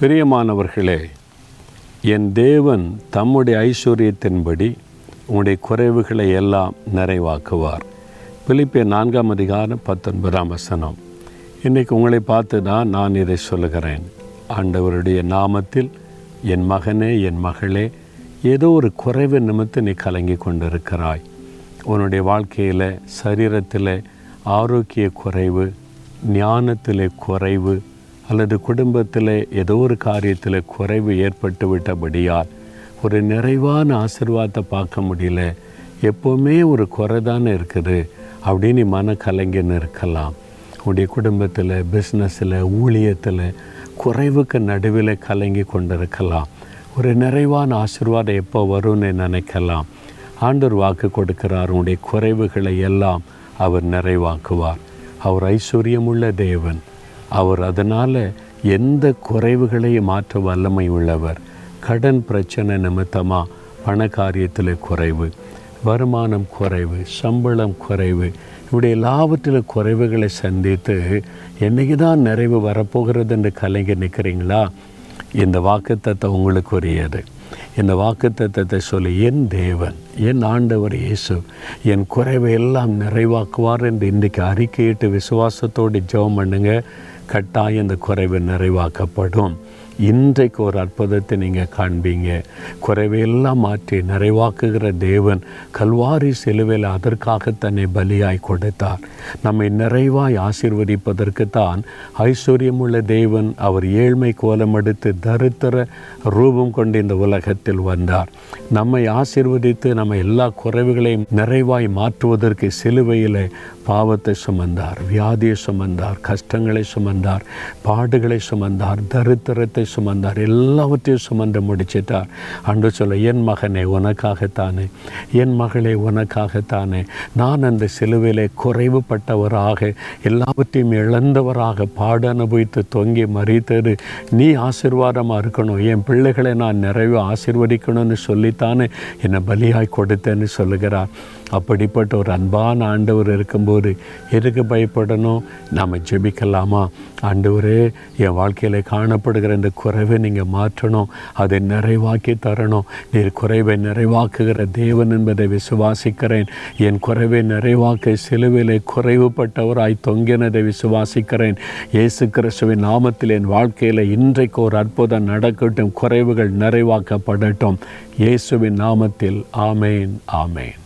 பிரியமானவர்களே என் தேவன் தம்முடைய ஐஸ்வர்யத்தின்படி உங்களுடைய குறைவுகளை எல்லாம் நிறைவாக்குவார். பிலிப்பிய நான்காம் அதிகாரம் பத்தொன்பதாம் வசனம். இன்றைக்கு உங்களை பார்த்து தான் நான் இதை சொல்லுகிறேன். ஆண்டவருடைய நாமத்தில் என் மகனே என் மகளே ஏதோ ஒரு குறைவு நிமித்து நீ கலங்கி கொண்டிருக்கிறாய். உன்னுடைய வாழ்க்கையில் சரீரத்தில் ஆரோக்கிய குறைவு ஞானத்தில் குறைவு அல்லது குடும்பத்தில் ஏதோ ஒரு காரியத்தில் குறைவு ஏற்பட்டு விட்டபடியால் ஒரு நிறைவான ஆசிர்வாதத்தை பார்க்க முடியல. எப்போவுமே ஒரு குறை தானே இருக்குது. அப்படின்னு மன கலைஞன்னு இருக்கலாம். உடைய குடும்பத்தில் பிஸ்னஸில் ஊழியத்தில் குறைவுக்கு நடுவில் கலங்கி கொண்டிருக்கலாம். ஒரு நிறைவான ஆசிர்வாதம் எப்போ வரும்னு நினைக்கலாம். ஆண்டர் வாக்கு கொடுக்கிறார். உடைய குறைவுகளை எல்லாம் அவர் நிறைவாக்குவார். அவர் ஐஸ்வர்யமுள்ள தேவன். அவர் அதனால் எந்த குறைவுகளையும் மாற்ற வல்லமை உள்ளவர்? கடன் பிரச்சனை நிமித்தமாக பண காரியத்தில் குறைவு வருமானம் குறைவு சம்பளம் குறைவு இப்படி எல்லாவற்றிலும் குறைவுகளை சந்தித்து என்றைக்கு தான் நிறைவு வரப்போகிறது என்று கலைஞர் நிற்கிறீங்களா? இந்த வாக்குத்தத்தை உங்களுக்கு உரியது இந்த வாக்குத்தத்தத்தை சொல்லி என் தேவன் என் ஆண்டவர் இயேசு என் குறைவை எல்லாம் நிறைவாக்குவார் என்று இன்றைக்கு அறிக்கையிட்டு விசுவாசத்தோடு ஜெபம் பண்ணுங்க. கட்டாயம் இந்த குறைவு நிறைவாக்கப்படும். இன்றைக்கு ஒரு அற்புதத்தை நீங்கள் காண்பீங்க. குறைவையெல்லாம் மாற்றி நிறைவாக்குகிற தேவன் கல்வாரி சிலுவையில் அதற்காக தன்னை பலியாய் கொடுத்தார். நம்மை நிறைவாய் ஆசிர்வதிப்பதற்கு தான் ஐஸ்வர்யமுள்ள தேவன் அவர் ஏழ்மை கோலம் எடுத்து தரித்திர ரூபம் கொண்டு இந்த உலகத்தில் வந்தார். நம்மை ஆசிர்வதித்து நம்ம எல்லா குறைவுகளையும் நிறைவாய் மாற்றுவதற்கு சிலுவையில் பாவத்தை சுமந்தார் வியாதியை சுமந்தார் கஷ்டங்களை சுமந்தார் பாடுகளை சுமந்தார் தரித்திரத்தை சுமந்தார். எல்லாவற்றையும் சுமந்து முடிச்சிட்டார். அன்று சொல்ல என் மகனே உனக்காகத்தானே. என் மகளே உனக்காகத்தானே. நான் அந்த சிலுவிலே குறைவுபட்டவராக எல்லாவற்றையும் இழந்தவராக பாடு அனுபவித்து தொங்கி மறித்தது. நீ ஆசிர்வாதமாக இருக்கணும். என் பிள்ளைகளை நான் நிறைவு ஆசிர்வதிக்கணும்னு சொல்லித்தானே என்னை பலியாய் கொடுத்தேன்னு சொல்லுகிறார். அப்படிப்பட்ட ஒரு அன்பான ஆண்டவர் இருக்கும்போது எதுக்கு பயப்படணும்? நாம் ஜெபிக்கலாமா? ஆண்டவரே என் வாழ்க்கையில் காணப்படுகிற இந்த குறைவை நீங்கள் மாற்றணும். அதை நிறைவாக்கி தரணும். நீர் குறைவை நிறைவாக்குகிற தேவன் என்பதை விசுவாசிக்கிறேன். என் குறைவை நிறைவாக்க சிலுவிலே குறைவுபட்டவராய் தொங்கினதை விசுவாசிக்கிறேன். இயேசு கிறிஸ்துவின் நாமத்தில் என் வாழ்க்கையில் இன்றைக்கு ஒரு அற்புதம் நடக்கட்டும். குறைவுகள் நிறைவாக்கப்படட்டும். இயேசுவின் நாமத்தில் ஆமேன் ஆமேன்.